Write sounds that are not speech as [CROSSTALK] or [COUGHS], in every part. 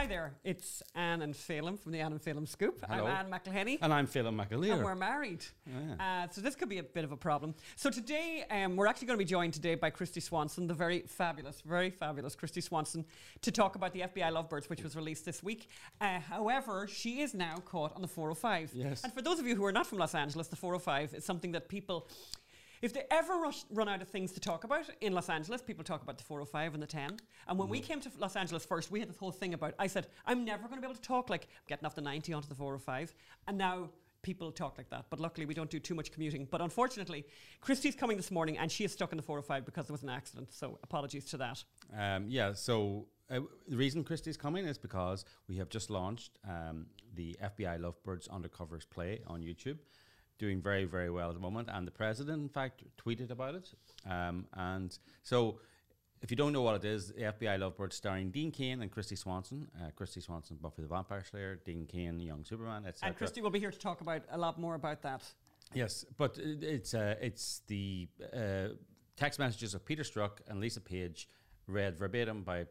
Hi there, it's Ann and Phelim from the Ann and Phelim Scoop. Hello. I'm Ann McElhinney. And I'm Phelim McAleer. And we're married. Uh, so this could be a bit of a problem. So today, um, we're actually going to be joined today by Kristy Swanson, the very fabulous, very fabulous Kristy Swanson, to talk about the FBI Lovebirds, which was released this week. Uh, however, she is now caught on the 405. Yes. And for those of you who are not from Los Angeles, the 405 is something that people... If they ever rush, run out of things to talk about in Los Angeles, people talk about the 405 and the 10. And when we came to Los Angeles first, we had this whole thing about, I said, I'm never going to be able to talk like getting off the 90 onto the 405. And now people talk like that. But luckily, we don't do too much commuting. But unfortunately, Kristy's coming this morning and she is stuck in the 405 because there was an accident. So apologies to that. Um, yeah, so uh, the reason Kristy's coming is because we have just launched um, the FBI Lovebirds Undercovers play on YouTube. Doing very, very well at the moment. And the president, in fact, tweeted about it. Um, and so, if you don't know what it is, the FBI Lovebirds starring Dean Cain and Kristy Swanson. Uh, Kristy Swanson, Buffy the Vampire Slayer, Dean Cain, Young Superman, etc. And Kristy will be here to talk about a lot more about that. Yes, but it- it's uh, it's the uh, text messages of Peter Strzok and Lisa Page read verbatim by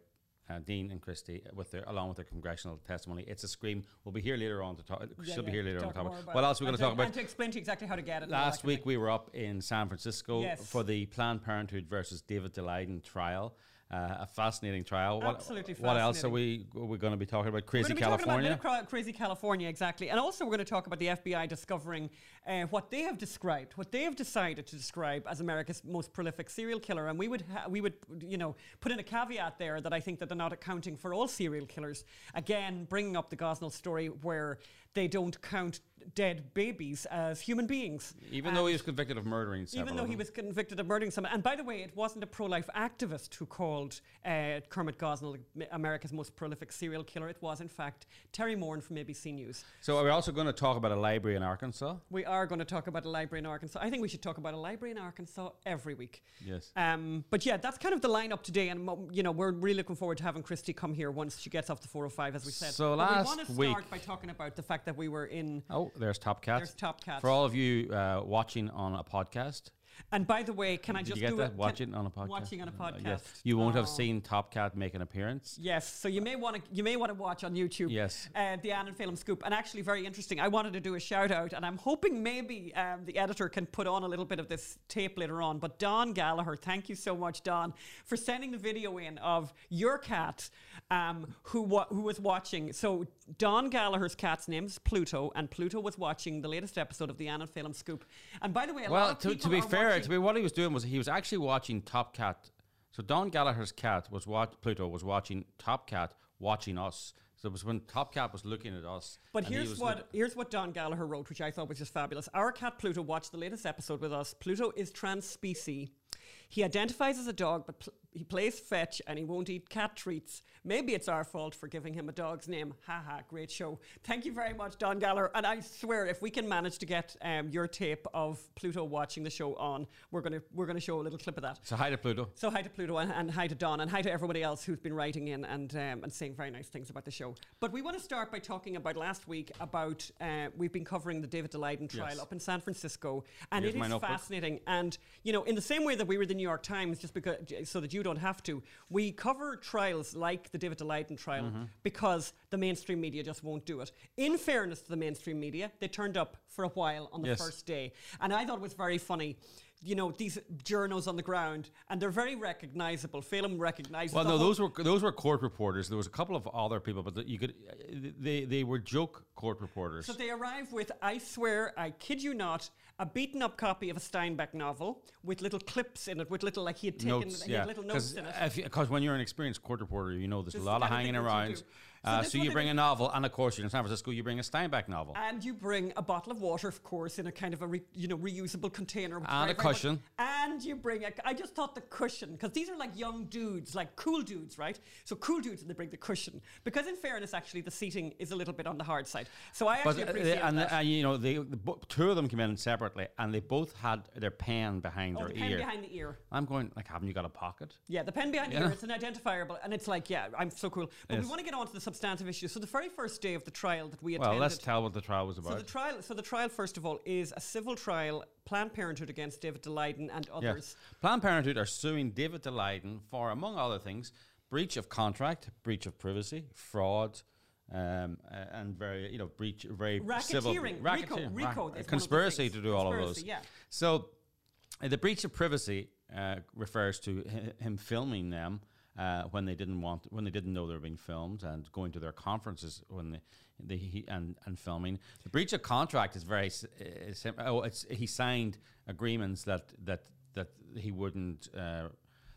uh, Dean and Kristy with their along with their congressional testimony. It's a scream. We'll be here later on to talk. Yeah, she'll be here later on to talk about. about What else are we going to talk And about? to explain to you exactly how to get it. Last that kind of week we were up in San Francisco Yes. for the Planned Parenthood versus David Daleiden trial. Uh, a fascinating trial. What- Absolutely What else are we? We're going to be talking about We're crazy California. about crazy California, exactly. And also, we're going to talk about the FBI discovering uh, what they have described, what they have decided to describe as America's most prolific serial killer. And we would, ha- we would, you know, put in a caveat there that I think that they're not accounting for all serial killers. Again, bringing up the Gosnell story where they don't count dead babies as human beings. Even though he was convicted of murdering several Even though he was convicted of murdering someone. And by the way, it wasn't a pro life activist who called uh, Kermit Gosnell America's most prolific serial killer. It was, in fact, Terry Moran from ABC News. So are we're also going to talk about a library in Arkansas. We are going to talk about a library in Arkansas. I think we should talk about a library in Arkansas every week. Yes. Um, but yeah, that's kind of the lineup today, and you know we're really looking forward to having Kristy come here once she gets off the 405, as we said. So But we last want to week- start by talking about the fact that we were in. Oh, there's Top Cat. There's Top Cat. For all of you uh, watching on a podcast, And by the way, can I just you get do that? it? Watching on a podcast. Watching on a Uh, podcast. yes. You won't have Oh. seen Top Cat make an appearance. Yes, so you may want to you may want to watch on YouTube. Yes. uh, the Ann and Phelim Scoop, and actually very interesting. I wanted to do a shout out, and I'm hoping maybe um, the editor can put on a little bit of this tape later on. But Don Gallagher, thank you so much, Don, for sending the video in of your cat, um, who wa- who was watching. So Don Gallagher's cat's name is Pluto, and Pluto was watching the latest episode of the Ann and Phelim Scoop. And by the way, a lot Well, to, to be fair, to be what he was doing was he was actually watching Top Cat. So Don Gallagher's cat was what Pluto was watching Top Cat watching us. So it was when Top Cat was looking at us. But and he here's what look- here's what Don Gallagher wrote, which I thought was just fabulous. Our cat Pluto watched the latest episode with us. Pluto is trans-species. He identifies as a dog, but pl- he plays fetch and he won't eat cat treats. Maybe it's our fault for giving him a dog's name. Haha, great show. Thank you very much, Don Gallagher. And I swear, if we can manage to get um, your tape of Pluto watching the show on, we're gonna we're gonna show a little clip of that. So hi to Pluto. So hi to Pluto and, and hi to Don and hi to everybody else who's been writing in and um, and saying very nice things about the show. But we want to start by talking about last week about uh, we've been covering the David Daleiden trial Yes. up in San Francisco, and Here's it is fascinating. And you know, in the same way that we were the New York Times, just because so that you don't have to, we cover trials like the David Daleiden trial Mm-hmm. because the mainstream media just won't do it. In fairness to the mainstream media, they turned up for a while on the Yes. first day, and I thought it was very funny. You know these journals on the ground, and they're very recognizable. Phelim recognizes. Well, no, those were those were court reporters. There was a couple of other people, but you could they they were joke court reporters. So they arrive with, I swear, I kid you not, a beaten up copy of a Steinbeck novel with little clips in it, with little, like he had taken, notes, yeah. had little notes in it. Because when you're an experienced court reporter, you know there's This a lot of hanging thing that you around. So Uh, so you bring a novel, and of course, you're in San Francisco, you bring a Steinbeck novel. and you bring a bottle of water, of course, in a kind of a re, you know reusable container, And very, a very much- cushion. and you bring a. I just thought the cushion because these are like young dudes, like cool dudes, right? So cool dudes, and they bring the cushion because, in fairness, actually, the seating is a little bit on the hard side. So I But actually uh, appreciate and, that. and you know, they, the, two of them came in separately, and they both had their pen behind oh, their the pen ear. behind the ear. I'm going like, haven't you got a pocket? Yeah, the pen behind the ear, it's an identifiable, and it's like, yeah, I'm so cool. But we want to get on to the substantive issue. So the very first day of the trial that we Well, let's tell what the trial was about. so the trial, so the trial, first of all, is a civil trial, Planned Parenthood against David Daleiden and others. Yes. Planned Parenthood are suing David Daleiden for, among other things, breach of contract, breach of privacy, fraud. Um, and very, you know, breach, very civil, Racketeering, RICO, racketeering, RICO one conspiracy to do all of those. Yeah. So, uh, the breach of privacy uh, refers to hi- him filming them uh, when they didn't want, when they didn't know they were being filmed, and going to their conferences when they, they he, and and filming. The breach of contract is very. uh, sim- oh, it's he signed agreements that that that he wouldn't uh,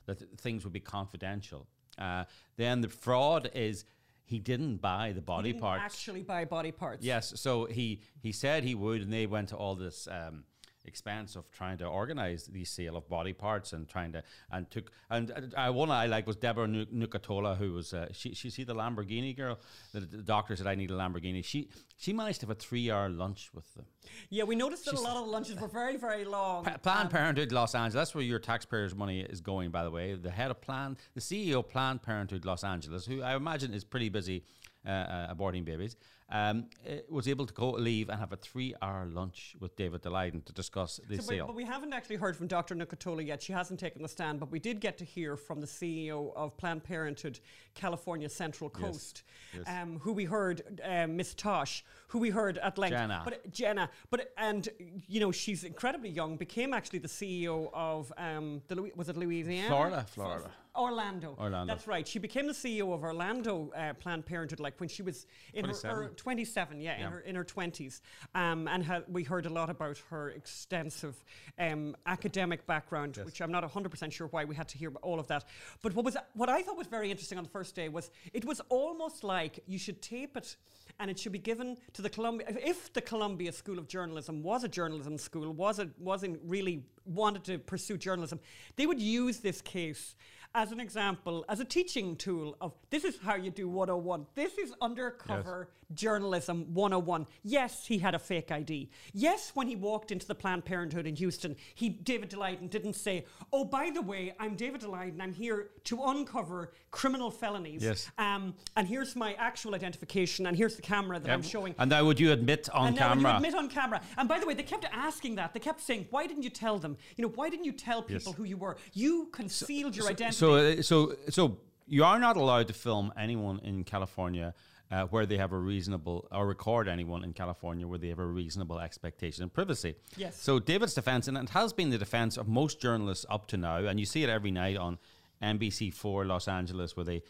that things would be confidential. Uh, then the fraud is he didn't buy the body He didn't parts. actually buy body parts. Yes, so he he said he would, and they went to all this um, expense of trying to organize the sale of body parts and trying to and took and uh, uh, one I like was Deborah Nu- Nucatola, who was uh, she she see the Lamborghini girl. The, the doctor said I need a Lamborghini. She she managed to have a three hour lunch with them. Yeah, we noticed that a lot of the lunches were very, very long. Pa- Planned Parenthood Los Angeles. That's where your taxpayers' money is going, by the way. The head of Planned, the CEO of Planned Parenthood Los Angeles, who I imagine is pretty busy uh, uh, aborting babies, um, uh, was able to go leave and have a three-hour lunch with David Daleiden to discuss the So, but, sale. but we haven't actually heard from Dr. Nucatola yet. She hasn't taken the stand, but we did get to hear from the CEO of Planned Parenthood California Central Coast, yes. Um, who we heard, um, Miss Tosh, who we heard at length. Jenna. But Jenna, but and you know she's incredibly young. Became actually the CEO of um, the was it Louisiana, Florida, Florida. Orlando. Orlando. That's right. She became the CEO of Orlando uh, Planned Parenthood, like when she was in 27. her 27, yeah, Yeah. in her in her 20s. Um, and ha- we heard a lot about her extensive um, academic background, which I'm not 100% sure why we had to hear all of that. But what was what I thought was very interesting on the first day was it was almost like you should tape it and it should be given to the Columbia if- if the Columbia School of Journalism was a journalism school was it wasn't really wanted to pursue journalism they would use this case as an example as a teaching tool of this is how you do 101 this is undercover journalism 101 yes he had a fake id yes when he walked into the planned parenthood in houston he david daleiden didn't say oh by the way i'm david daleiden i'm here to uncover criminal felonies Yes. um, and here's my actual identification and here's the camera that i'm showing And now, would you admit on camera? and now when you admit on camera. And by the way, they kept asking that. They kept saying, "Why didn't you tell them? You know, why didn't you tell Yes. people who you were? You concealed your identity." So, uh, so, so you are not allowed to film anyone in California uh, where they have a reasonable, or record anyone in California where they have a reasonable expectation of privacy. Yes. So David's defense, and it has been the defense of most journalists up to now, and you see it every night on NBC4 Los Angeles where they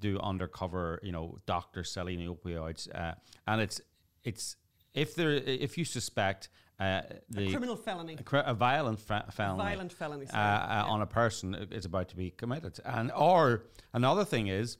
do undercover, you know, doctors selling opioids, uh, and it's it's if there if you suspect uh, the criminal felony. a, cri- a violent fa- felony, violent felony, uh, sorry. uh, on a person is about to be committed. And or another thing is,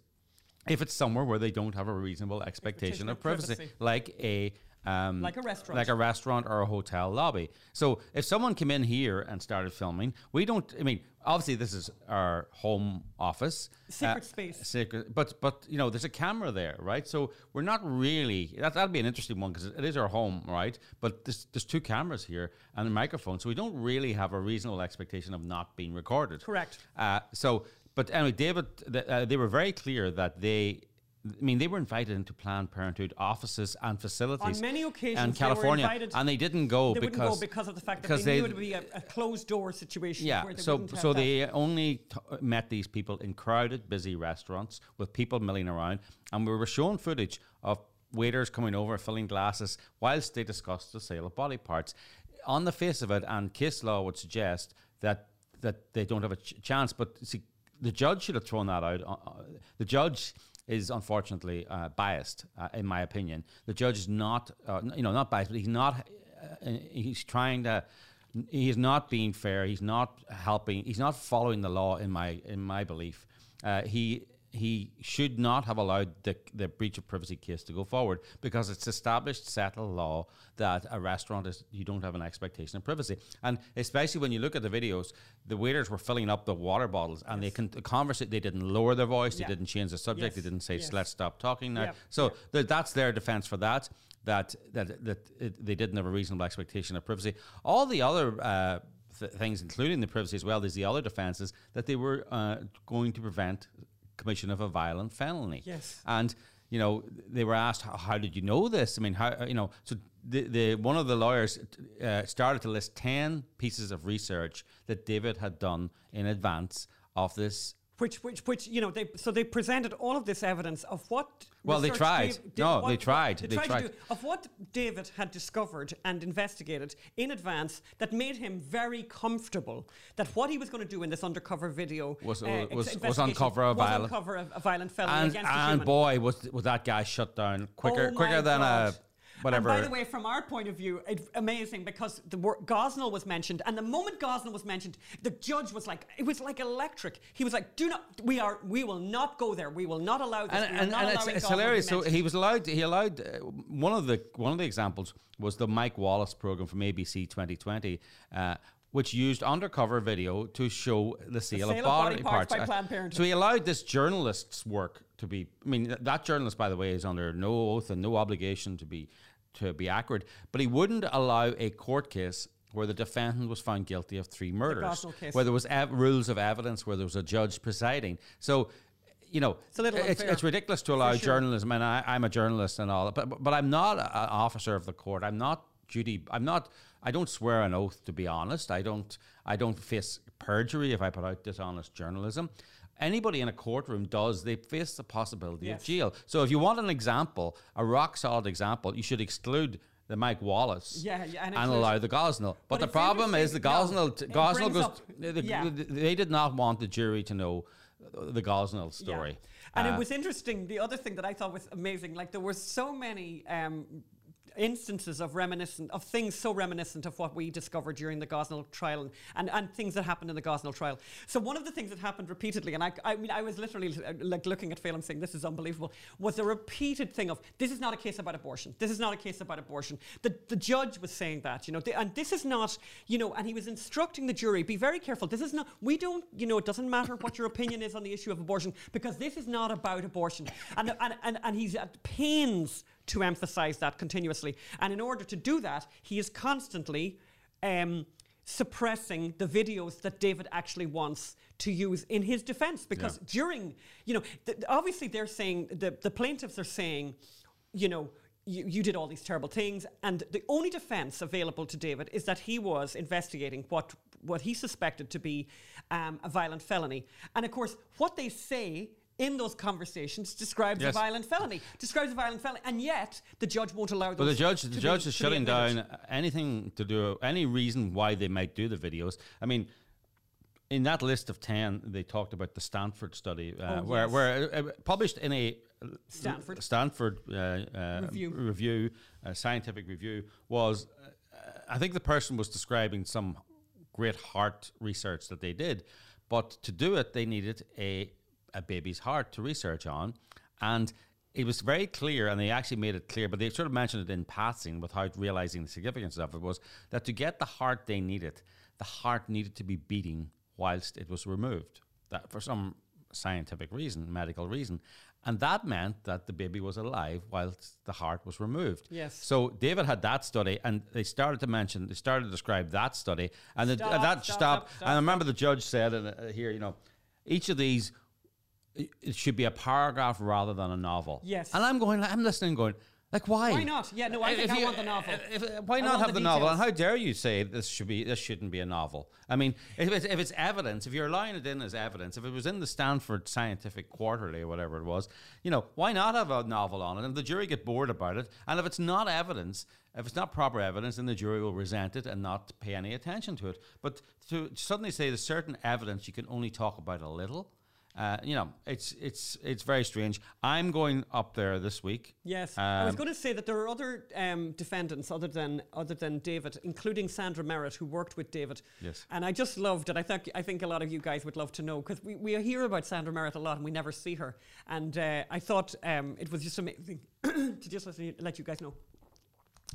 if it's somewhere where they don't have a reasonable expectation of privacy, privacy. like a um, Like a restaurant. like a restaurant or a hotel lobby. So if someone came in here and started filming, we don't. I mean, obviously this is our home office, Secret space. Secret, but but you know, there's a camera there, right? So we're not really. That that'd be an interesting one because it is our home, right? But there's there's two cameras here and a microphone, so we don't really have a reasonable expectation of not being recorded. Correct. Uh, so, but anyway, David, th- uh, they were very clear that they. I mean, they were invited into Planned Parenthood offices and facilities On many occasions, in they were California, invited- and they didn't go They because wouldn't go because of the fact that they, they- knew it would be a, a closed door situation. yeah, they so so that. they only t- met these people in crowded, busy restaurants with people milling around, and we were shown footage of waiters coming over filling glasses whilst they discussed the sale of body parts. On the face of it, and case law would suggest that that they don't have a ch- chance, but see, the judge should have thrown that out. Uh, uh, the judge is unfortunately uh, biased, uh, in my opinion. The judge is not, uh, you know, not biased, but he's not. Uh, he's trying to. He is not being fair. He's not helping. He's not following the law. In my in my belief, uh, he he should not have allowed the, the breach of privacy case to go forward because it's established settled law that a restaurant is you don't have an expectation of privacy and especially when you look at the videos the waiters were filling up the water bottles and they can conversate they didn't lower their voice Yeah. they didn't change the subject Yes. they didn't say Yes. let's stop talking now Yep. so th- that's their defense for that that that that it, they didn't have a reasonable expectation of privacy all the other uh, th- things including the privacy as well there's the other defenses that they were uh, going to prevent commission of a violent felony Yes. and you know they were asked how, how did you know this i mean how you know so the, the one of the lawyers uh, started to list 10 pieces of research that david had done in advance of this which, which, which, you know, they so they presented all of this evidence of what. Well, they tried. No, what- they tried. They, They tried, tried. to do of what David had discovered and investigated in advance that made him very comfortable that what he was going to do in this undercover video Was- uh, was- was uncover a was violent- uncover a, a violent felony And, against a and boy, was, was that guy shut down quicker Oh quicker than God. a whatever. And by the way, from our point of view, it, amazing because the word Gosnell was mentioned, and the moment Gosnell was mentioned, the judge was like, it was like electric. He was like, "Do not, we are, we will not go there. We will not allow this. and, and, and it's, it's Gosnell to be hilarious. So he was allowed. He allowed uh, one of the one of the examples was the Mike Wallace program from ABC 2020, uh, which used undercover video to show the sale, sale of of body, body parts by Uh, Planned Parenthood. So he allowed this journalist's work to be. I mean, that journalist, by the way, is under no oath and no obligation to be to be accurate. But he wouldn't allow a court case. Where the defendant was found guilty of three murders, where there was ev- rules of evidence, where there was a judge presiding. So, you know, It's a little it's, it's ridiculous to allow sure. journalism, and I, I'm a journalist and all, but but I'm not an officer of the court. I'm not duty. I'm not. I don't swear an oath to be honest. I don't. I don't face perjury if I put out dishonest journalism. Anybody in a courtroom does. They face the possibility Yes. of jail. So if you want an example, a rock solid example, you should exclude the Mike Wallace Yeah, yeah, and and, allow the Gosnell. But, But the problem is the interesting- no, Gosnell. Gosnell goes. up- the- yeah. They did not want the jury to know the Gosnell story. Yeah. And Uh, it was interesting. The other thing that I thought was amazing, like there were so many um, instances of reminiscent of things so reminiscent of what we discovered during the Gosnell trial and, and, and things that happened in the Gosnell trial. So one of the things that happened repeatedly, and I, I mean, I was literally uh, like looking at Phelim saying this is unbelievable, was a repeated thing of this is not a case about abortion. This is not a case about abortion. The the judge was saying that, you know, the- and this is not, you know, and he was instructing the jury, be very careful. This is not. We don't, you know, it doesn't matter what your opinion is on the issue of abortion because this is not about abortion. And and and, and he's at pains to emphasize that continuously. And in order to do that, he is constantly um, suppressing the videos that David actually wants to use in his defense. Because during, you know, th- obviously they're saying, the, the plaintiffs are saying, you know, you, you did all these terrible things. And the only defense available to David is that he was investigating what, what he suspected to be um, a violent felony. And of course, what they say in those conversations describes Yes. a violent felony, describes a violent felony, and yet the judge won't allow those. But the judge, the judge to is shutting down anything to do any reason why they might do the videos. I mean, in that list of ten, they talked about the Stanford study, uh, Oh, where, yes. where uh, uh, published in a uh, Stanford. Stanford uh, uh, Review. review, scientific review was. Uh, I think the person was describing some great heart research that they did, but to do it, they needed a a baby's heart to research on, and it was very clear, and they actually made it clear, but they sort of mentioned it in passing without realizing the significance of it. Was that to get the heart they needed, the heart needed to be beating whilst it was removed, that for some scientific reason, medical reason. And that meant that the baby was alive whilst the heart was removed. Yes. So David had that study, and they started to mention, they started to describe that study, and the- Stop, that stop, stop. stop, And I remember the judge said and uh, here, you know, each of these it- should be a paragraph rather than a novel. Yes. And I'm going, I'm listening, going, like, why? Why not? Yeah, no, I If think I want the novel. if- why not have the the, novel? And how dare you say this should be this shouldn't be a novel? I mean, if it's, if it's evidence, if you're allowing it in as evidence, if it was in the Stanford Scientific Quarterly or whatever it was, you know, why not have a novel on it? And the jury get bored about it. And if it's not evidence, if it's not proper evidence, then the jury will resent it and not pay any attention to it. But to suddenly say there's certain evidence you can only talk about a little. Uh, you know, it's it's it's very strange. I'm going up there this week. Yes, I was Um, going to say that there are other um, defendants other than other than David, including Sandra Merritt, who worked with David. Yes. and I just loved it. I think I think a lot of you guys would love to know because we, we hear about Sandra Merritt a lot and we never see her. And uh, I thought um, it was just amazing [CLEARS THROAT] to just let you, let you guys know.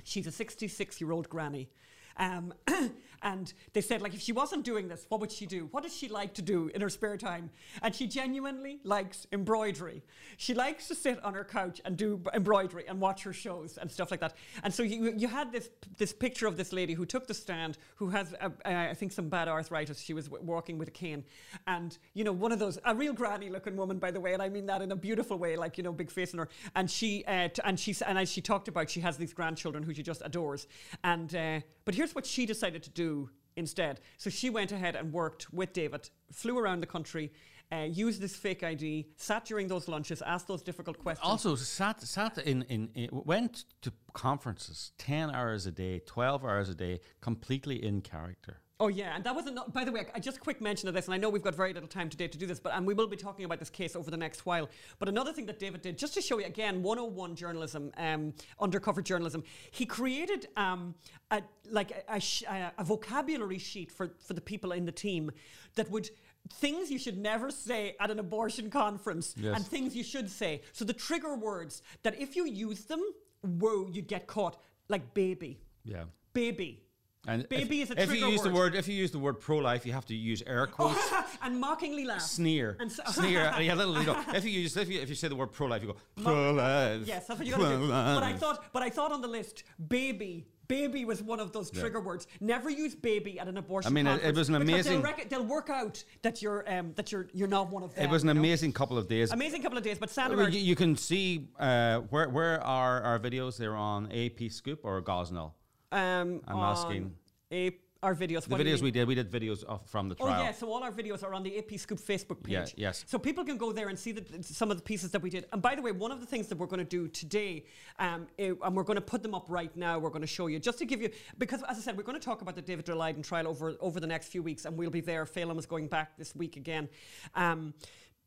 She's a 66 year old granny. Um, [CLEARS THROAT] and they said, like, if she wasn't doing this, what would she do? What does she like to do in her spare time? And she genuinely likes embroidery. She likes to sit on her couch and do embroidery and watch her shows and stuff like that. And so you, you had this this picture of this lady who took the stand, who has, uh, uh, I think, some bad arthritis. She was w- walking with a cane, and you know, one of those a real granny looking woman, by the way, and I mean that in a beautiful way, like you know, big face in her. And she uh, t- and she and as she talked about, she has these grandchildren who she just adores. And uh, but here's what she decided to do instead. So she went ahead and worked with David, flew around the country, uh, used this fake ID, sat during those lunches, asked those difficult questions. Also, sat sat in, in, in went to conferences ten hours a day, twelve hours a day, completely in character. Oh yeah, and that was not. By the way, I just a quick mention of this, and I know we've got very little time today to do this, but and we will be talking about this case over the next while. But another thing that David did, just to show you again, 101 journalism, um, undercover journalism, he created um, a like a, a, a, a vocabulary sheet for for the people in the team that would things you should never say at an abortion conference Yes. and things you should say. So the trigger words that if you use them, whoa, you get caught, like baby, Yeah. baby. And Baby if, is a if you trigger use the word. word if you use the word pro life, you have to use air quotes. [LAUGHS] and mockingly laugh. Sneer, And so- sneer. [LAUGHS] yeah, little, you know, if you use if you if you say the word pro life, you go pro life. Yes, that's what you gotta do. But I thought, but I thought on the list, baby, baby was one of those trigger words. Never use baby at an abortion. I mean, it- it was an amazing- They'll, they'll work out that you're um, that you're you're not one of them. It was an you know? amazing couple of days. amazing couple of days. But Well, Sandra, you, you can see uh, where where are our videos? They're on AP Scoop or Gosnell. Um, I'm asking. A, our videos. The what videos we did, we did videos of, from the trial. Oh yeah, so all our videos are on the AP Scoop Facebook page. Yeah, yes. So people can go there and see the, some of the pieces that we did. And by the way, one of the things that we're going to do today, um, eh, and we're going to put them up right now. We're going to show you just to give you because, as I said, we're going to talk about the David Leiden trial over over the next few weeks, and we'll be there. Phelim is going back this week again. Um,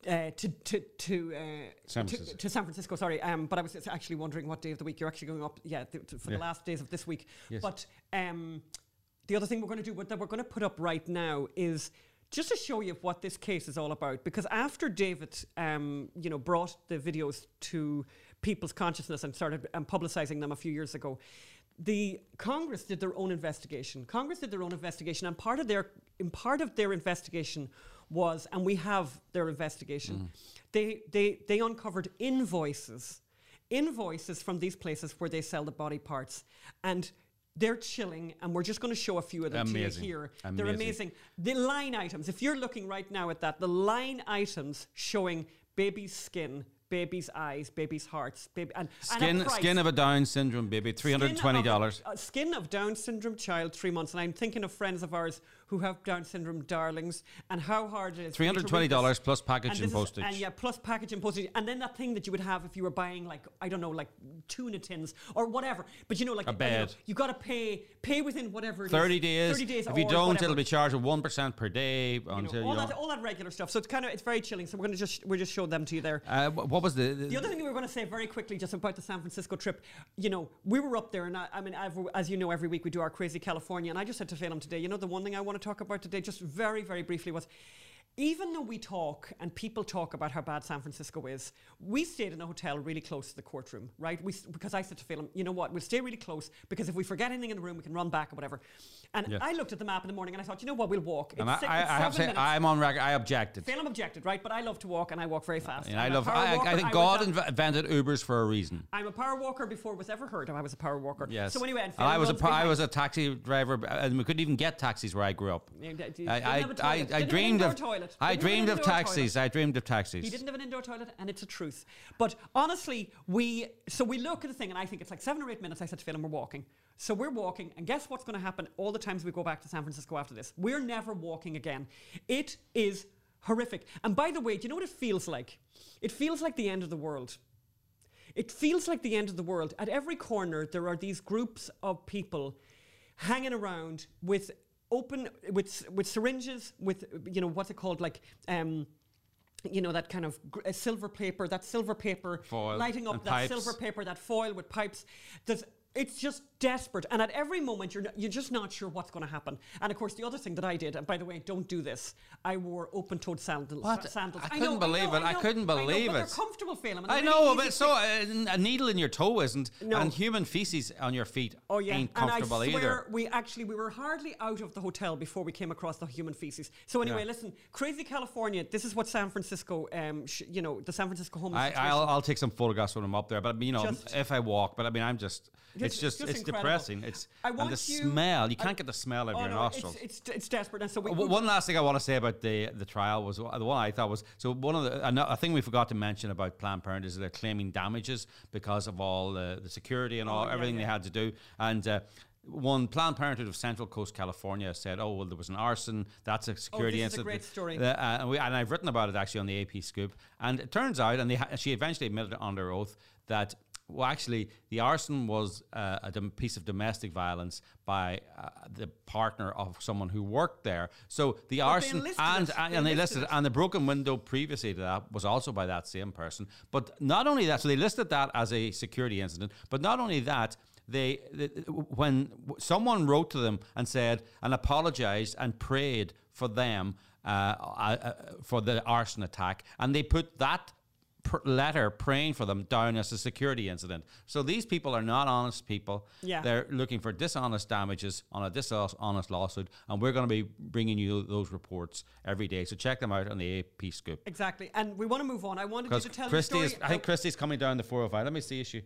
uh, to to to, uh, San to Francisco. to San Francisco, sorry. Um, but I was actually wondering what day of the week you're actually going up. Yeah, th- for Yeah. the last days of this week. Yes. But um, the other thing we're going to do, what that we're going to put up right now, is just to show you what this case is all about. Because after David, um, you know, brought the videos to people's consciousness and started um, publicizing them a few years ago, the Congress did their own investigation. Congress did their own investigation, and part of their, in part of their investigation was, and we have their investigation, they, they, they uncovered invoices invoices from these places where they sell the body parts and they're chilling and we're just going to show a few of them Amazing. to you here they're Amazing. amazing the line items if you're looking right now at that the line items showing baby's skin baby's eyes baby's hearts baby and and Skin price. skin of a Down syndrome baby, three hundred and twenty dollars. Skin of, uh, skin of Down syndrome child, three months. And I'm thinking of friends of ours who have Down syndrome darlings and how hard it is. Three hundred and twenty dollars plus And package and is- postage. and yeah, plus package and postage. And then that thing that you would have if you were buying like I don't know, like tuna tins or whatever. But you know, like A I know, bed. you got to pay pay within whatever. it is. Thirty days. Thirty days. If you don't, whatever. it'll be charged at one percent per day You know, until all you that all that regular stuff. So it's kind of it's very chilling. So we're gonna just we're just show them to you there. Uh, what was the, The other thing we were going to say very quickly, just about the San Francisco trip, you know, we were up there, and I, I mean, I've, as you know, every week we do our Crazy California, and I just said to Phelim today, you know, the one thing I want to talk about today, just very, very briefly, was even though we talk and people talk about how bad San Francisco is, we stayed in a hotel really close to the courtroom, right? We, because I said to Phelim, you know what, we'll stay really close because if we forget anything in the room, we can run back or whatever. And Yeah. I looked at the map in the morning and I thought, you know what, we'll walk. and I, six- I, I have to seven say, minutes. I'm on record. I objected. Phelim objected, right? But I love to walk and I walk very fast. And I love. I. I think God invented Ubers for a reason. I'm a power walker before it was ever heard of. I was a power walker. Yes. So anyway, and and I was a I was a taxi driver, and we couldn't even get taxis where I grew up. Yeah, d- d- I, I, I, toilet. I Didn't have an dreamed of toilet. I Didn't have an dreamed of indoor toilet. taxis. I dreamed of taxis. He didn't have an indoor toilet, and it's a truth. But honestly, we so we look at the thing, and I think it's like seven or eight minutes. I said to Phil, and we're walking. So we're walking, and guess what's going to happen all the times we go back to San Francisco after this? We're never walking again. It is horrific. And by the way, do you know what it feels like? It feels like the end of the world. It feels like the end of the world. At every corner, there are these groups of people hanging around with open with with syringes, with you know what's it called, like. Um, you know that kind of gr- uh, silver paper, that silver paper, Foil lighting up that pipes. silver paper, that foil with pipes. There's, it's just desperate, and at every moment you're you're just not sure what's going to happen. And of course, the other thing that I did, and by the way, don't do this. I wore open-toed sandals. What? Sandals. I couldn't believe know, it. I know, couldn't know, believe it. They're comfortable, Phelim. I know, really but so uh, a needle in your toe isn't, No. and human feces on your feet Oh yeah, ain't and I swear either. we actually we were hardly out of the hotel before we came across the human feces. So anyway, Yeah. listen, crazy California. This is what San Francisco, um, sh- you know, the San Francisco homeless I I'll I'll take some photographs when I'm up there, but I mean, you know, Just- if I walk, but I mean, I'm just, it's Just- just, just it's incredible. depressing. It's I and the you- smell. You can't get the smell out of oh your no, nostrils. it's, it's it's desperate. And so we, we- One last thing I want to say about the the trial was uh, the one I thought was so one of the a thing we forgot to mention about Planned Parenthood is they're claiming damages because of all the, the security and all Oh, yeah, everything they had to do and. Uh, one Planned Parenthood of Central Coast California said, "Oh well, there was an arson. That's a security this is a great story. Uh, and, we, and I've written about it actually on the AP Scoop. And it turns out, and they ha- she eventually admitted under oath that. Well, actually, the arson was uh, a dom- piece of domestic violence by uh, the partner of someone who worked there. So the arson enlisted and it. and, They and they enlisted listed and the broken window previously to that was also by that same person. But not only that, so they listed that as a security incident. But not only that, they, they when someone wrote to them and said and apologized and prayed for them uh, uh, for the arson attack, and they put that. Pr- Letter praying for them down as a security incident. So these people are not honest people. Yeah. They're looking for dishonest damages on a dishonest lawsuit, and we're going to be bringing you those reports every day. So check them out on the AP Scoop. Exactly. And we want to move on. I wanted you to tell Kristy is, story. I think Kristy's coming down the 405. Let me see issue.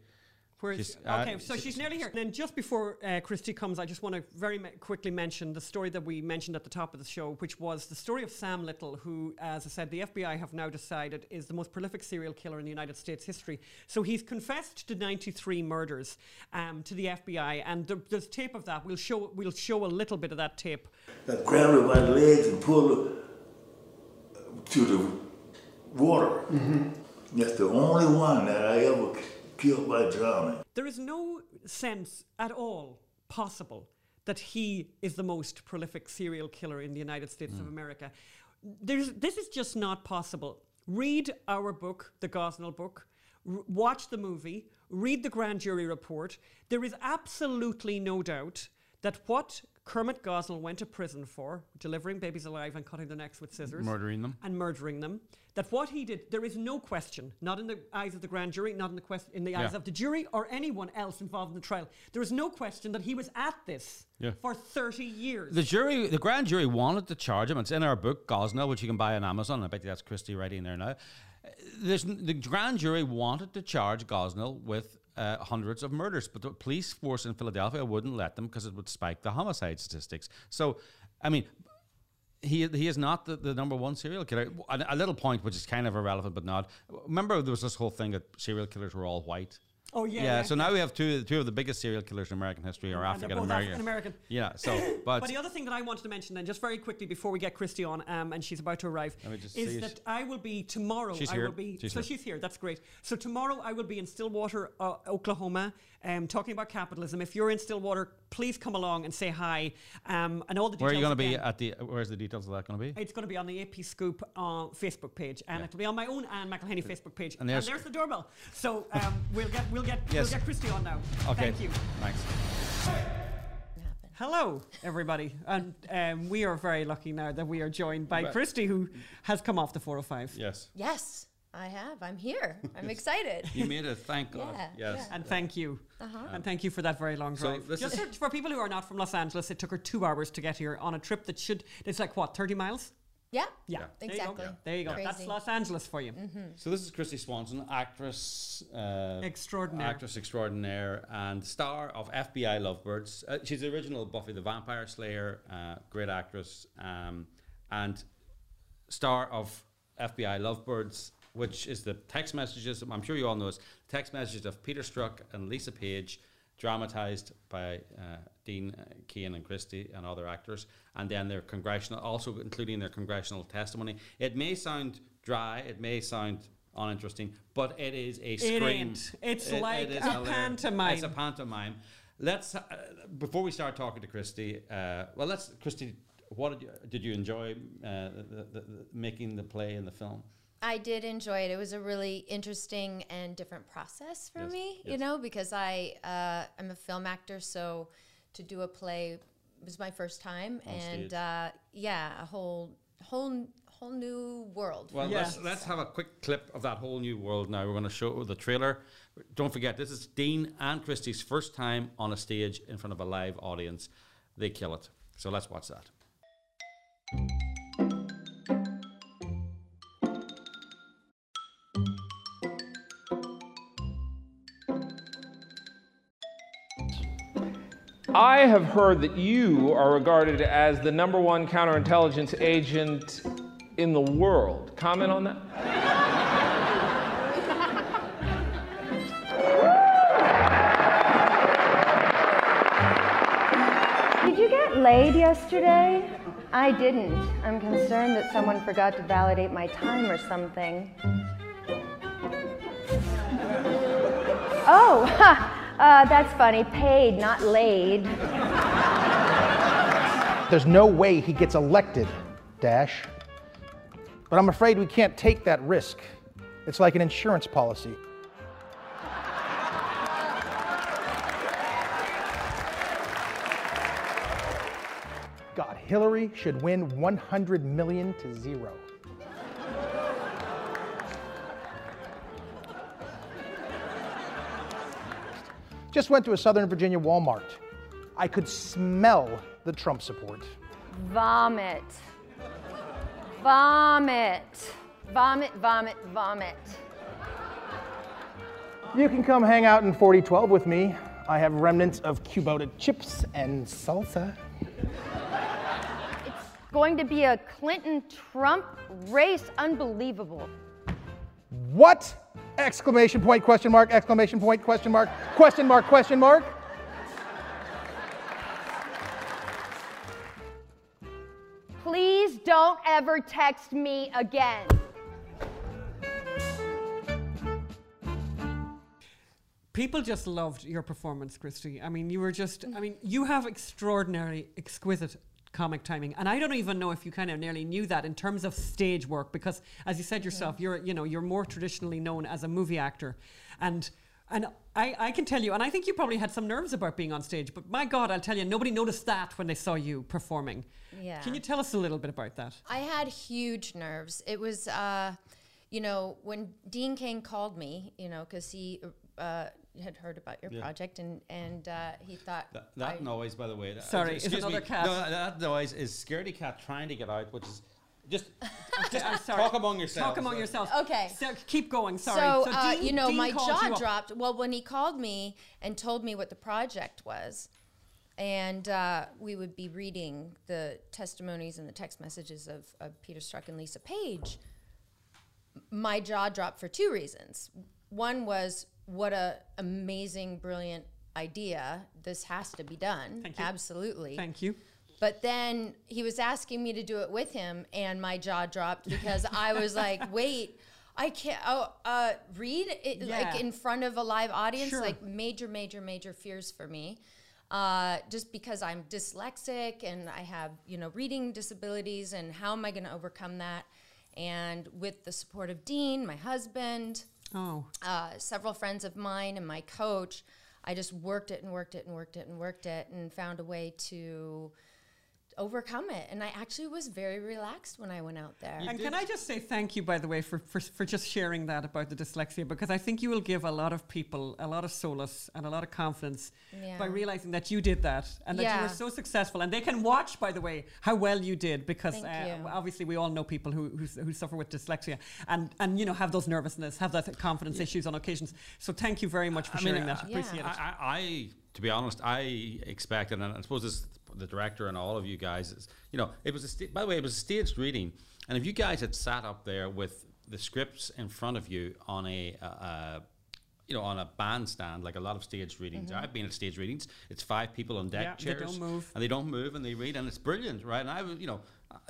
Where's, She's, uh, okay, so she- she's nearly here. And Then just before uh, Kristy comes, I just want to very me- quickly mention the story that we mentioned at the top of the show, which was the story of Sam Little, who, as I said, the FBI have now decided is the most prolific serial killer in the United States history. So he's confessed to 93 murders um, to the FBI, and there, there's tape of that. We'll show we'll show a little bit of that tape. I grabbed her by the legs and pulled her to the water. That's the only one that I ever k- killed by drowning. There is no sense at all possible that he is the most prolific serial killer in the United States of hmm. America. There's, this is just not possible. Read our book, the Gosnell book, r- watch the movie, read the grand jury report. There is absolutely no doubt that what Kermit Gosnell went to prison for, delivering babies alive and cutting their necks with scissors, Murdering them. and murdering them. That what he did, there is no question, not in the eyes of the grand jury, not in the quest- in the eyes Yeah. of the jury or anyone else involved in the trial. There is no question that he was at this Yeah. for 30 years. The jury, the grand jury wanted to charge him. It's in our book, Gosnell, which you can buy on Amazon. I bet you that's Kristy writing there now. Uh, There's, the grand jury wanted to charge Gosnell with uh, hundreds of murders, but the police force in Philadelphia wouldn't let them because it would spike the homicide statistics. So, I mean, he he is not the, the number one serial killer. A, a little point, which is kind of irrelevant, but not. Remember, there was this whole thing that serial killers were all white. Oh, yeah, yeah. So now we have two two of the biggest serial killers in American history are And they're African both American. African-American. Yeah. [COUGHS] So, but, But the other thing that I wanted to mention then, just very quickly before we get Kristy on, um, and she's about to arrive, Let me just is that if- I will be tomorrow. She's I here. will be. She's so here. she's here. That's great. So tomorrow I will be in Stillwater, uh, Oklahoma, um, talking about capitalism. If you're in Stillwater, please come along and say hi. Um, and all the where are you going to be at the? Where's the details of that going to be? It's going to be on the AP Scoop uh, Facebook page, and it'll be on my own Ann McElhinney Facebook page. And And there's- there's, the doorbell. So um, [LAUGHS] we'll get we'll get Yes. we'll get Kristy on now. Okay. Thank you. Thanks. Hello, everybody, and um, we are very lucky now that we are joined by Kristy, who has come off the 405. Yes. Yes, I have. I'm here. I'm excited. You made it. Thank God. Yeah, yes. yeah. And thank you. Uh-huh. And thank you for that very long So drive. this Just is- for, for people who are not from Los Angeles, it took her two hours to get here on a trip that should, it's like what, 30 miles? Yeah. Yeah. There you go. Exactly. There you go. That's Mm-hmm. Los Angeles for you. So this is Kristy Swanson, actress, uh, Extraordinaire. actress extraordinaire, and star of FBI Lovebirds. Uh, she's the original Buffy the Vampire Slayer, uh, great actress, um, and star of FBI Lovebirds, which is the text messages. I'm sure you all know this. Text messages of Peter Strzok and Lisa Page, dramatized by uh, Dean uh, Cain and Kristy and other actors, and then their congressional, also including their congressional testimony. It may sound dry, it may sound uninteresting, but it is a scream. ain't. It's like a hilarious. pantomime. It's a pantomime. Let's uh, before we start talking to Kristy. Uh, well, let's Kristy. What did you did you enjoy uh, the, the, the, making the play and the film? I did enjoy it. It was a really interesting and different process for Yes, me, you know, because I uh, I'm a film actor, so to do a play It was my first time, On and uh, yeah, a whole whole whole new world. Well, Yeah. let's let's have a quick clip of that whole new world now. We're going to show the trailer. Don't forget, this is Dean and Kristy's first time on a stage in front of a live audience. They kill it. So let's watch that. I have heard that you are regarded as the number one counterintelligence agent in the world. Comment on that? Did you get laid yesterday? I didn't. I'm concerned that someone forgot to validate my time or something. Oh, [LAUGHS] ha, uh, that's funny. Paid, not laid. There's no way he gets elected, Dash. But I'm afraid we can't take that risk. It's like an insurance policy. God, Hillary should win 100 million to zero. Just went to a Southern Virginia Walmart. I could smell the Trump support. Vomit. Vomit. Vomit, vomit, vomit. You can come hang out in 4012 with me. I have remnants of Qdoba chips and salsa. It's going to be a Clinton Trump race. Unbelievable. What? Exclamation point, question mark, exclamation point, question mark, question mark, question mark. Please don't ever text me again. People just loved your performance, Kristy. I mean, you were just, I mean, you have extraordinary, exquisite comic timing. And I don't even know if you kind of nearly knew that in terms of stage work, because as you said yourself, you're, you know, you're more traditionally known as a movie actor. And and I, I can tell you, and I think you probably had some nerves about being on stage, but my God, I'll tell you, nobody noticed that when they saw you performing. Yeah. Can you tell us a little bit about that? I had huge nerves. It was, uh, you know, when Dean Cain called me, you know, because he uh, had heard about your project and and uh, he thought That, that I- noise, by the way. that- Sorry, is excuse another me, cat. No, that noise is scaredy cat trying to get out, which is [LAUGHS] just, just I'm sorry. talk among yourselves. Talk among yourselves. Okay. So keep going. Sorry. So, uh, Dean- you know, Dean my jaw you dropped. Well, when he called me and told me what the project was, and uh, we would be reading the testimonies and the text messages of, of Peter Strzok and Lisa Page, my jaw dropped for two reasons. One was what a amazing, brilliant idea. This has to be done. Thank you. Absolutely. Thank you. But then he was asking me to do it with him, and my jaw dropped because [LAUGHS] I was like, "Wait, I can't oh, uh, read it Yeah. like in front of a live audience." Sure. Like major, major, major fears for me, uh, just because I'm dyslexic and I have you know reading disabilities, and how am I going to overcome that? And with the support of Dean, my husband, Oh. uh, several friends of mine and my coach, I just worked it and worked it and worked it and worked it and found a way to overcome it. And I actually was very relaxed when I went out there. And can I just say thank you, by the way, for, for, for just sharing that about the dyslexia, because I think you will give a lot of people a lot of solace and a lot of confidence Yeah. by realizing that you did that and that you were so successful. And they can watch, by the way, how well you did, because Thank uh, you. obviously we all know people who, who, who suffer with dyslexia and, and, you know, have those nervousness, have that confidence issues on occasions. So thank you very much for I mean, sharing that. I- Yeah. Appreciate it. I, I, I, to be honest, I expected, and I suppose this, the director and all of you guys, is, you know, it was a sta- by the way, it was a staged reading, and if you guys had sat up there with the scripts in front of you on a, uh, uh, you know, on a bandstand, like a lot of stage readings. I've been at stage readings. It's five people on deck Mm-hmm. Yeah, they chairs, don't move. and they don't move, and they read, and it's brilliant, right? And I was, you know,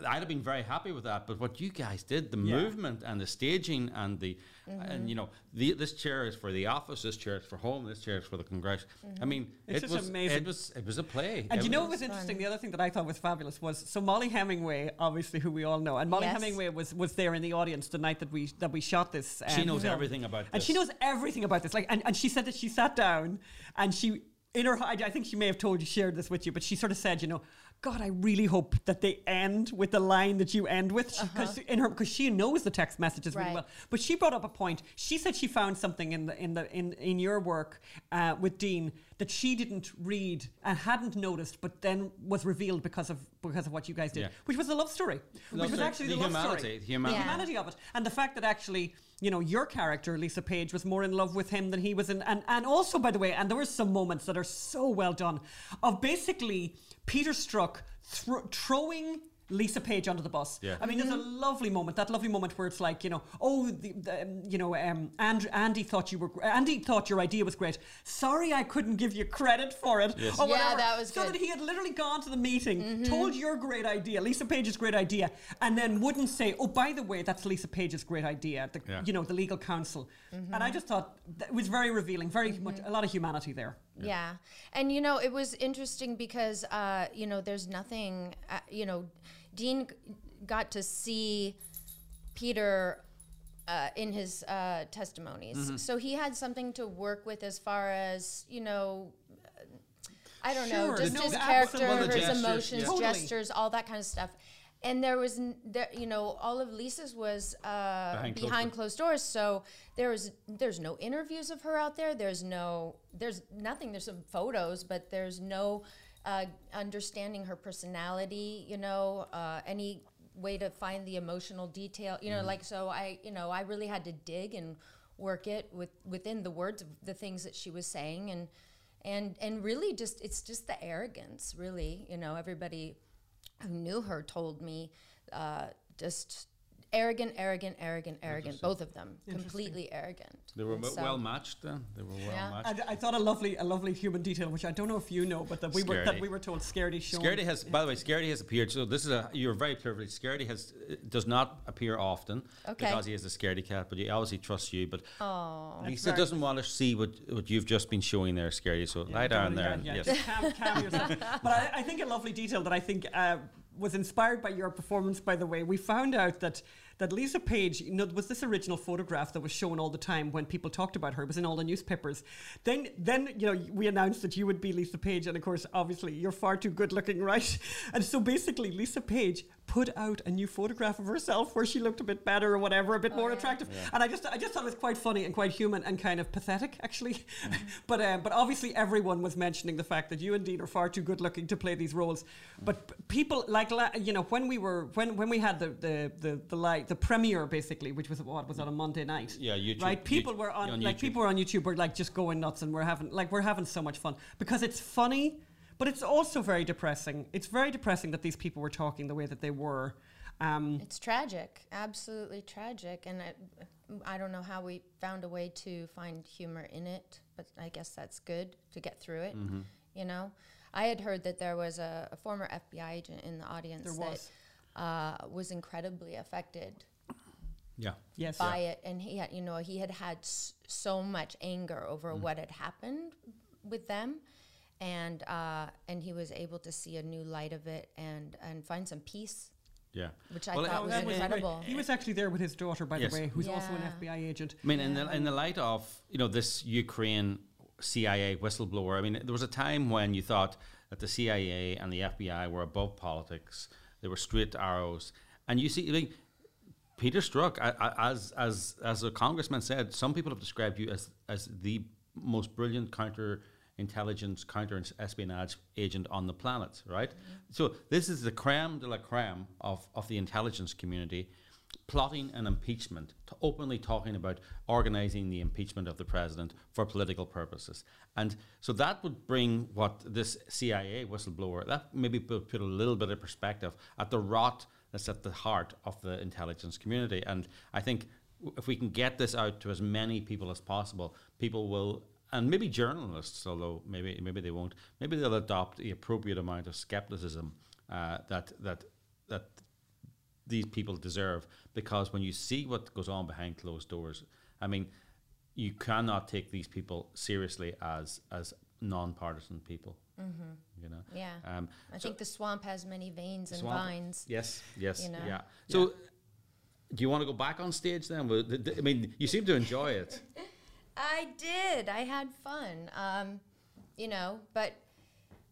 I'd have been very happy with that. But what you guys did, the Yeah. movement and the staging and the, and you know, the, this chair is for the office, this chair is for home, this chair is for the congress. I mean, It's it just was amazing. It was it was a play. And It you know was- what was interesting? The other thing that I thought was fabulous was so Mollie Hemingway, obviously who we all know, and Mollie Yes. Hemingway was was there in the audience the night that we that we shot this. She um, knows film. everything about and she knows everything about this. Like, and, and she said that she sat down and she in her. I, I think she may have told you shared this with you, but she sort of said, you know. God, I really hope that they end with the line that you end with, because in her, because she knows the text messages really well. But she brought up a point. She said she found something in the in the in in your work uh, with Dean that she didn't read and hadn't noticed, but then was revealed because of because of what you guys did, Yeah. which was a love story, which was actually the, The love humanity, story, the humanity. the humanity of it, and the fact that actually. You know, your character, Lisa Page, was more in love with him than he was in. And, and also, by the way, and there were some moments that are so well done of basically Peter Strzok thro- throwing Lisa Page under the bus. Yeah. I mean, there's a lovely moment, that lovely moment where it's like, you know, oh, the, the, um, you know, um, and, Andy thought you were, gr- Andy thought your idea was great. Sorry, I couldn't give you credit for it. Yes. Or Yeah, whatever. that was so good. that he had literally gone to the meeting, told your great idea, Lisa Page's great idea, and then wouldn't say, oh, by the way, that's Lisa Page's great idea. The, Yeah. You know, the legal counsel. And I just thought that it was very revealing, very much a lot of humanity there. Yeah. And, you know, it was interesting because, uh, you know, there's nothing, uh, you know, Dean got to see Peter uh, in his uh, testimonies. Mm-hmm. So he had something to work with as far as, you know, uh, I don't know, just no, his ab- character, his gestures, emotions, yeah. Totally. gestures, all that kind of stuff. And there was, n- there, you know, all of Lisa's was uh, Behind behind, closed closed doors. So there was, there's no interviews of her out there. There's no, there's nothing. There's some photos, but there's no uh, understanding her personality. You know, uh, any way to find the emotional detail. You know, like so. I, you know, I really had to dig and work it with within the words of the things that she was saying and and and really just it's just the arrogance really you know everybody who knew her told me uh, just arrogant, arrogant, arrogant, arrogant. Both of them completely arrogant. They were so- well matched then. They were well Yeah. matched. And I thought a lovely, a lovely human detail, which I don't know if you know, but that we were that we were told Scaredy shown. Scaredy has, by the way, Scaredy has appeared. So this is a you're very privileged. Scaredy has uh, does not appear often Okay. because he is a Scaredy cat, but he obviously trusts you. But Oh, Lisa doesn't want to see what what you've just been showing there, Scaredy. So lie down there. and- Yeah, yes. just calm, calm yourself. [LAUGHS] but I, I think a lovely detail that I think uh, was inspired by your performance. By the way, we found out that that Lisa Page, you know, was this original photograph that was shown all the time when people talked about her. It was in all the newspapers. Then, then you know, we announced that you would be Lisa Page, and of course, obviously, you're far too good looking, right? [LAUGHS] And so basically, Lisa Page put out a new photograph of herself where she looked a bit better or whatever, a bit more attractive. And I just, I just thought it was quite funny and quite human and kind of pathetic, actually. [LAUGHS] but, um, but obviously, everyone was mentioning the fact that you and Dean are far too good looking to play these roles. But p- people like, la- you know, when we were, when, when we had the, the, the, the, light, the premiere basically, which was what was on a Monday night. Yeah, YouTube- Right, people YouTube- were on, on like YouTube. people were on YouTube were like just going nuts, and we're having like we're having so much fun because it's funny, but it's also very depressing. It's very depressing that these people were talking the way that they were. Um, it's tragic, absolutely tragic, and I, I don't know how we found a way to find humor in it, but I guess that's good to get through it. Mm-hmm. You know, I had heard that there was a, a former FBI agent in the audience There that was. Uh, was incredibly affected Yeah. yes, by it and he had you know he had had s- so much anger over Mm. what had happened with them and uh, and he was able to see a new light of it and and find some peace Yeah. which I Well, thought uh, was that was incredible. He was actually there with his daughter, by Yes. the way, who's also an FBI agent. I mean, in the in the light of you know this Ukraine CIA whistleblower, I mean, there was a time when you thought that the CIA and the FBI were above politics; they were straight arrows. And you see, like, Peter Strzok, as as as a congressman said, some people have described you as as the most brilliant counter intelligence, counter espionage agent on the planet, right? Mm-hmm. So this is the creme de la creme of, of the intelligence community plotting an impeachment, to openly talking about organizing the impeachment of the president for political purposes. And so that would bring what this CIA whistleblower, that maybe put, put a little bit of perspective at the rot that's at the heart of the intelligence community. And I think if we can get this out to as many people as possible, people will and maybe journalists, although maybe maybe they won't, maybe they'll adopt the appropriate amount of skepticism uh, that that that these people deserve. Because when you see what goes on behind closed doors, I mean, you cannot take these people seriously as as nonpartisan people. You know. yeah Um, I so- think the swamp has many veins and Swamp- vines Yes, yes, you know? yeah. So, do you want to go back on stage then? Well, th- th- I mean, you seem to enjoy it. [LAUGHS] I did. I had fun. Um, you know, but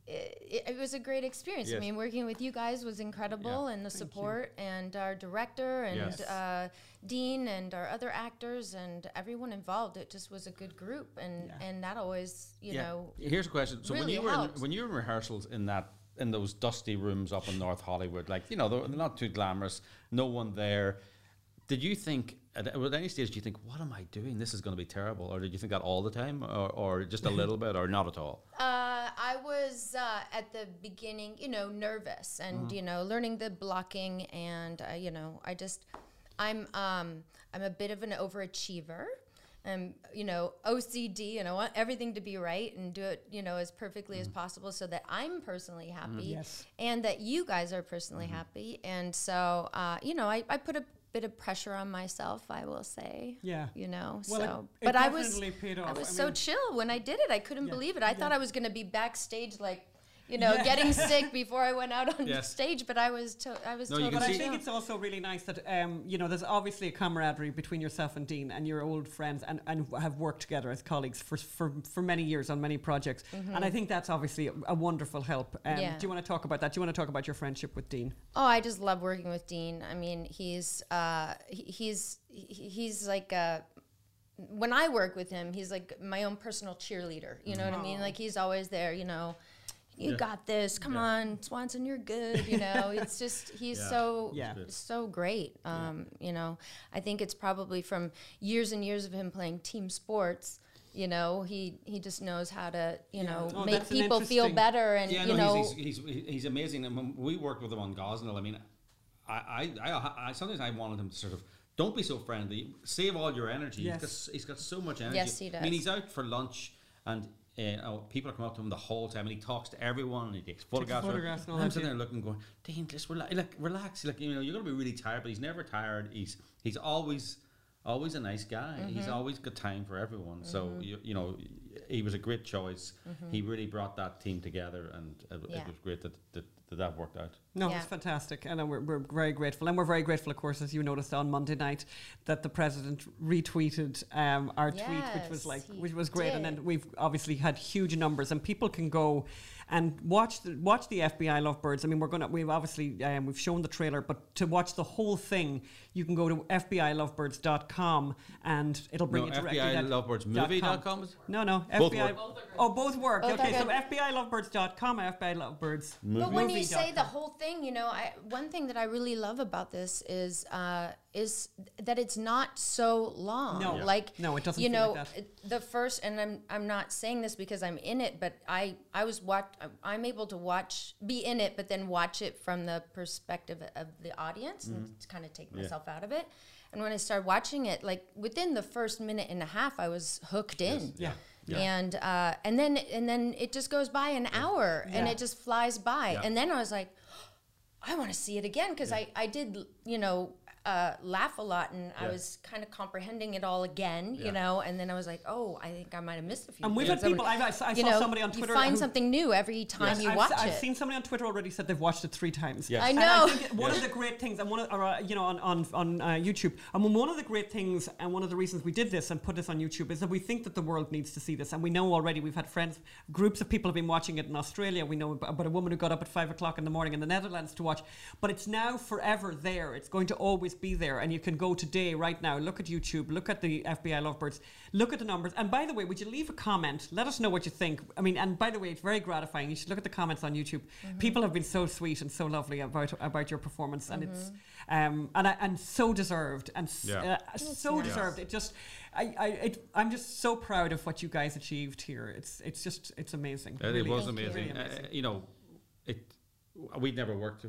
it, it was a great experience. Yes. I mean, working with you guys was incredible, Yeah. and the support, and our director, and Yes. uh, Dean, and our other actors, and everyone involved. It just was a good group, and and that always, you know, Here's a question. So when really you were in, when you were in rehearsals in that in those dusty rooms up in North Hollywood, like you know they're they're not too glamorous, no one there. Did you think at, at any stage? Do you think, "What am I doing? This is going to be terrible," or did you think that all the time, or, or just a [LAUGHS] little bit, or not at all? Uh, I was uh, at the beginning, you know, nervous and Mm-hmm. you know, learning the blocking, and uh, you know, I just, I'm, um, I'm a bit of an overachiever. I'm, you know, OCD, and I want everything to be right and do it, you know, as perfectly as possible, so that I'm personally happy, Yes. and that you guys are personally happy. And so, uh, you know, I, I put a bit of pressure on myself, I will say. Yeah. You know, Well, so, it but I was, I was I so chill when I did it. I couldn't Yeah, believe it. I thought. I was going to be backstage, like, you know, Yeah. getting [LAUGHS] sick before I went out on Yes. stage. But I was, to- I was No, totally But I think it's also really nice that um, you know there's obviously a camaraderie between yourself and Dean and your old friends and, and have worked together as colleagues for, for, for many years on many projects. And I think that's obviously a, a wonderful help. Um, Mm-hmm. Yeah. Do you want to talk about that? Do you want to talk about your friendship with Dean? Oh, I just love working with Dean. I mean, he's uh, he's he's like uh when I work with him, he's like my own personal cheerleader. You know what I mean? Like he's always there. You know, you got this. Come on, Swanson, you're good. You know, [LAUGHS] it's just he's Yeah. so Yeah. so great. Um, You know, I think it's probably from years and years of him playing team sports. You know, he he just knows how to you know Oh, make people feel better and Yeah, you no, know. he's, he's, he's, he's amazing. And when we worked with him on Gosnell, I mean, I, I, I, I sometimes I wanted him to sort of don't be so friendly. Save all your energy. Yes. He's, got, he's got so much energy. Yes, he does. I mean, he's out for lunch and. Uh, oh, people are coming up to him the whole time, and he talks to everyone, and he takes photographs. photographs and all I'm sitting there looking, going, Dean, just relax, like, relax. Like you know, you're gonna be really tired, but he's never tired. He's he's always always a nice guy. Mm-hmm. He's always got time for everyone. So you, you know, he was a great choice. He really brought that team together, and it, Mm-hmm. Yeah. it was great that, that that, that worked out. No, Yeah. it's fantastic, and uh, we're, we're very grateful, and we're very grateful, of course, as you noticed on Monday night, that the president retweeted um, our tweet, which was like, which was great, and then we've obviously had huge numbers, and people can go and watch the watch the FBI Lovebirds. I mean, we're gonna we've obviously um, we've shown the trailer, but to watch the whole thing, you can go to FBILovebirds.com, and it'll bring No, you directly. FBI that- Lovebirdsmovie dot dot? No, no, Both FBI. work. Oh, both work. Both okay, are so good. FBILovebirds.com, FBI Lovebirds. But when you say the whole thing, you know, I, one thing that I really love about this is uh, is that it's not so long. No. Yeah. like No, it doesn't You know, like the first, and I'm I'm not saying this because I'm in it, but I I was watch. I'm able to watch, be in it, but then watch it from the perspective of the audience Mm-hmm. and kind of take myself out of it. And when I started watching it, like within the first minute and a half, I was hooked in. Yeah. And uh, and then and then it just goes by an hour and it just flies by. Yeah. And then I was like, I want to see it again because I, I did, you know, uh, laugh a lot and I was kind of comprehending it all again, Yeah. you know, and then I was like, oh, I think I might have missed a few. And we've things. had people. I, I, I saw know, somebody on Twitter. You find who- something new every time Yes, you I've, watch I've it. seen somebody on Twitter already said they've watched it three times. Yes. I And know. I think one of the great things, and one of, or, uh, you know, on on, on uh, YouTube, and one of the great things, and one of the reasons we did this and put this on YouTube is that we think that the world needs to see this, and we know already. We've had friends, groups of people have been watching it in Australia. We know about a woman who got up at five o'clock in the morning in the Netherlands to watch, but it's now forever there. It's going to always be there, and you can go today, right now, look at YouTube, look at the FBI Lovebirds, look at the numbers, and by the way, would you leave a comment? Let us know what you think. I mean, and by the way, it's very gratifying. You should look at the comments on YouTube. People have been so sweet and so lovely about about your performance, and it's um and I, and so deserved and s- Yeah. uh, so nice. deserved. It just I I it, I'm just so proud of what you guys achieved here. It's it's just it's amazing. It, Really, was Thank you. amazing. Uh, you know, it. We'd never worked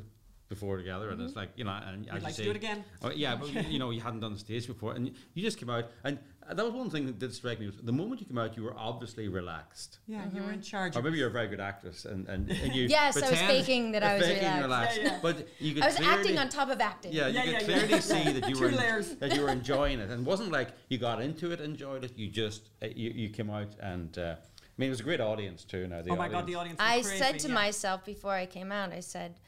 before together, and it's like you know, and as you like to say, do it again. Oh, yeah, but you- [LAUGHS] you know, you hadn't done the stage before, and you just came out, and uh, that was one thing that did strike me. Was the moment you came out, you were obviously relaxed. Yeah, you were in charge. Or maybe you're a very good actress, and, and, and you. [LAUGHS] Yes, I was faking that I was faking relaxed. Yeah, yeah. But you could I was clearly, acting on top of acting. Yeah, you Yeah, could yeah, yeah. clearly see that you [LAUGHS] were en- that you were enjoying it, and it wasn't like you got into it, enjoyed it. You just uh, you, you came out, and uh, I mean, it was a great audience too. Now, the oh my god, the audience! was I crazy, said to yeah. myself before I came out, I said,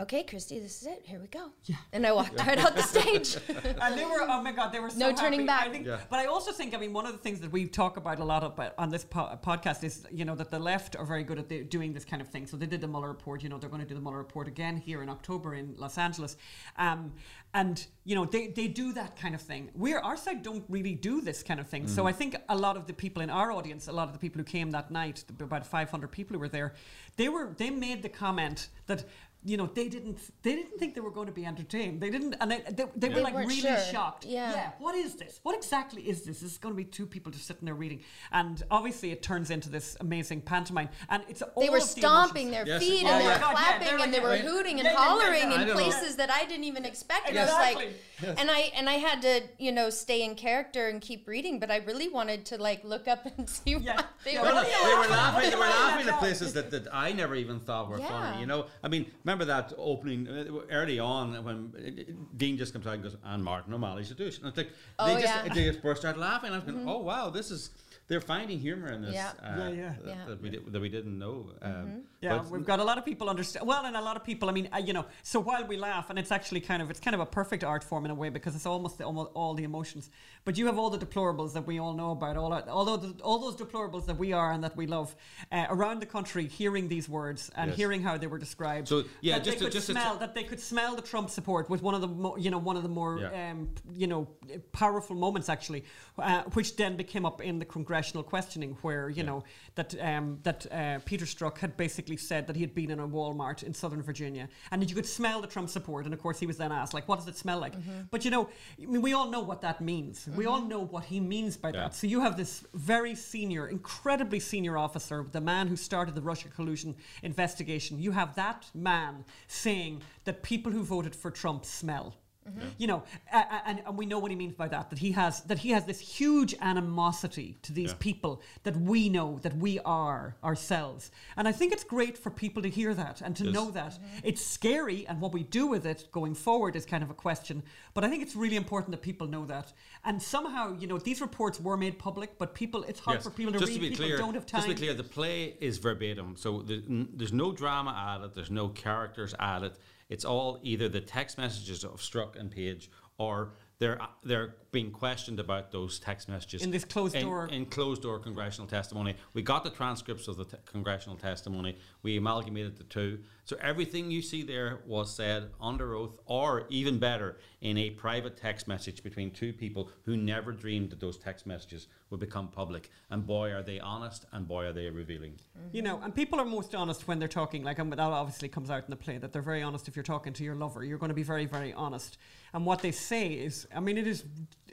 "Okay, Kristy, this is it. Here we go." Yeah. And I walked right out the stage. [LAUGHS] and they were oh my god they were so No turning happy. back. I think, Yeah. but I also think I mean one of the things that we talk about a lot about on this po- podcast is you know that the left are very good at the, doing this kind of thing. So they did the Mueller report. You know they're going to do the Mueller report again here in October in Los Angeles, um, and you know they they do that kind of thing. We're our side don't really do this kind of thing. So I think a lot of the people in our audience, a lot of the people who came that night, about 500 people who were there, they were they made the comment that you know, they didn't they didn't think they were going to be entertained. They didn't, and they, they, they were like weren't really sure. shocked. Yeah. yeah. What is this? What exactly is this? This is going to be two people just sitting there reading, and obviously it turns into this amazing pantomime, and it's all They were of the stomping their Yes. feet Oh and they oh my were yeah, clapping they're and they were hooting and Yeah, yeah, yeah, hollering in don't know. places that I didn't even expect. And I was like, Exactly. [LAUGHS] and I and I had to you know stay in character and keep reading, but I really wanted to like look up and [LAUGHS] see Yeah. what they Yeah, were. they were laughing at? What laughing. are They were laughing laughing at? at places that, that I never even thought were Yeah. funny. You know, I mean, remember that opening uh, early on when uh, Dean just comes out and goes, "And Martin O'Malley's a douche," and it's like Oh, they just yeah. Mm-hmm. they just burst out laughing. I was going, "Oh wow, this is." They're finding humor in this. Yeah. Uh, Yeah, yeah. That, Yeah. Mm-hmm. that we did, that we didn't know. Um, Yeah, we've got a lot of people understand. Well, and a lot of people. I mean, uh, you know. So while we laugh, and it's actually kind of it's kind of a perfect art form in a way because it's almost the, almost all the emotions. But you have all the deplorables that we all know about. All our- although the, all those deplorables that we are and that we love uh, around the country, hearing these words and Yes. hearing how they were described. So, yeah, that just they to- could just smell ch- that they could smell the Trump support was one of the mo- you know one of the more Yeah. um, you know powerful moments actually, uh, which then became up in the congressional questioning where you know that um, that uh, Peter Strzok had basically said that he had been in a Walmart in Southern Virginia and that you could smell the Trump support, and of course he was then asked like, what does it smell like? But you know, I mean, we all know what that means. We all know what he means by Yeah. that. So you have this very senior, incredibly senior officer, the man who started the Russia collusion investigation. You have that man saying that people who voted for Trump smell. Mm-hmm. You know, a- a- and, and we know what he means by that. That he has that he has this huge animosity to these Yeah. people that we know that we are ourselves. And I think it's great for people to hear that and to Yes. know that. Mm-hmm. It's scary, and what we do with it going forward is kind of a question. But I think it's really important that people know that. And somehow, you know, these reports were made public, but people, it's hard Yes. for people to just read. to be people clear, don't have time. Just to be clear, the play is verbatim, so there's, n- there's no drama added. There's no characters added. It's all either the text messages of Strzok and Page, or they're they're being questioned about those text messages In this closed in, door- in closed door congressional testimony. We got the transcripts of the te- congressional testimony. We amalgamated the two, so everything you see there was said under oath, or even better, in a private text message between two people who never dreamed that those text messages would become public. And boy, are they honest, and boy, are they revealing. Mm-hmm. You know, and people are most honest when they're talking. Like, and that obviously comes out in the play that they're very honest. If you're talking to your lover, you're going to be very, very honest. And what they say is, I mean, it is,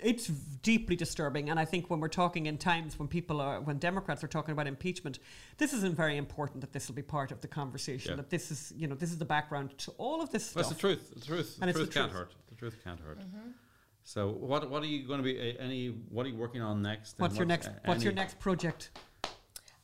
it's deeply disturbing. And I think when we're talking in times when people are, when Democrats are talking about impeachment, this isn't very important that this will be part of the conversation. Yeah. That this is, you know, this is the background to all of this That's stuff. the truth. The truth. And The it's the truth can't truth. hurt. The truth can't hurt. So, what what are you going to be? Uh, any? What are you working on next? and What's your next? uh, What's your next project? Uh,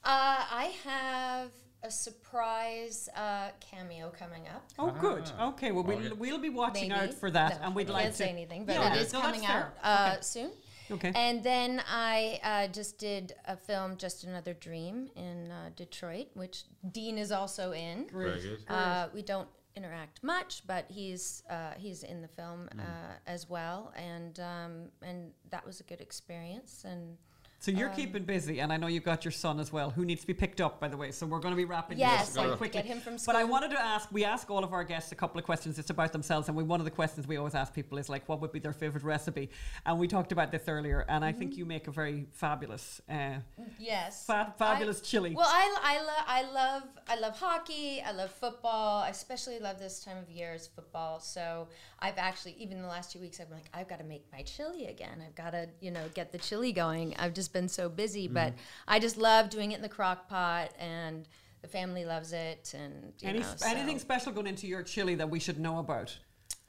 I have a surprise uh, cameo coming up. Oh, good. Ah. Okay. Well, we'll, Okay. we'll be watching Maybe. out for that, No, and we'd I like can't to say anything, but Yeah, it is no, that's coming out uh, Okay. soon. Okay. And then I uh, just did a film, Just Another Dream, in uh, Detroit, which Dean is also in. Very good. Uh, we don't interact much, but he's uh, he's in the film Mm. uh, as well, and um, and that was a good experience. And So you're Um, keeping busy, and I know you've got your son as well, who needs to be picked up, by the way. So we're going to be wrapping Yes, this quite quickly. get him from school. But I wanted to ask, we ask all of our guests a couple of questions just about themselves, and we, one of the questions we always ask people is like, what would be their favorite recipe? And we talked about this earlier, and I Mm-hmm. think you make a very fabulous. Uh, yes, Fa- fabulous I- chili. Well, I, I, lo- I love I love hockey. I love football. I especially love this time of year is football. So I've actually even the last two weeks I've been like I've got to make my chili again. I've got to you know get the chili going. I've just been so busy, Mm-hmm. but I just love doing it in the crock pot and. The family loves it, and you any, know, so- anything special going into your chili that we should know about?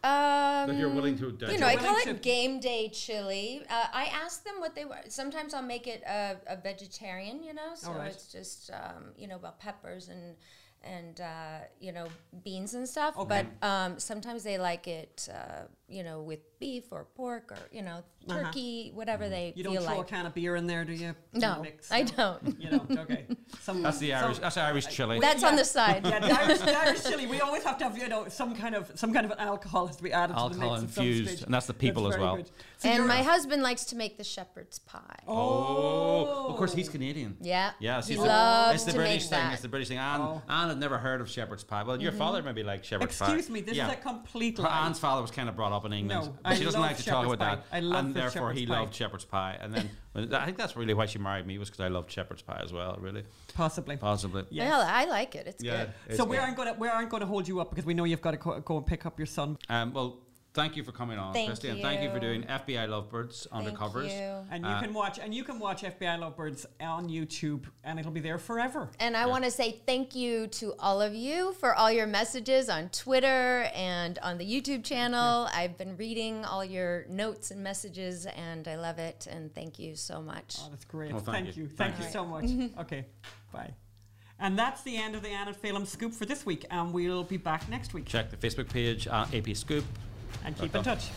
Um, That you're willing to you know, I call it game day chili. Uh, I ask them what they want. Sometimes I'll make it a, a vegetarian, you know, so All right. it's just um, you know about peppers and and uh, you know beans and stuff. Okay. But um, sometimes they like it, uh, you know, with beef or pork or you know turkey, whatever they Uh-huh. You don't feel throw like. a can of beer in there, do you? In the no, mix? I don't. You don't. Okay. [LAUGHS] Some, That's the Irish. some- That's Irish chili. That's on the side. yeah, the Irish, the Irish [LAUGHS] chili. We always have to have you know some kind of some kind of an alcohol has to be added to the Alcohol mix at infused, and that's the people as well. So And you're- my husband likes to make the shepherd's pie. oh, of course he's Canadian. Yeah. Yeah, He it's the- loves it's the to British make thing. that. It's the British thing. Ann, Oh. Ann had never heard of shepherd's pie. Well, your father maybe liked shepherd's pie. Excuse me, this is a complete lie. Ann's father was kind of brought up in England. No, but I she doesn't like to talk shepherd's about that. I love and the therefore he pie. loved shepherd's pie. And then [LAUGHS] I think that's really why she married me was because I loved shepherd's pie as well. Really, Possibly. possibly. Yes. Well, I like it. It's Yeah. good. it's So we aren't going to we aren't going to hold you up because we know you've got to co- go and pick up your son. Um, well, thank you for coming on, Thank Kristy, and thank you for doing FBI Lovebirds Thank undercovers. you. And you Uh, can watch and you can watch FBI Lovebirds on YouTube, and it'll be there forever. And I want to say thank you to all of you for all your messages on Twitter and on the YouTube channel. I've been reading all your notes and messages, and I love it. And thank you so much. Oh, that's great. Well, thank, thank you. you. Thank, Thank you so [LAUGHS] much. okay, bye. And that's the end of the Anna Phelim scoop for this week, and we'll be back next week. Check the Facebook page, uh, AP Scoop. And keep in touch.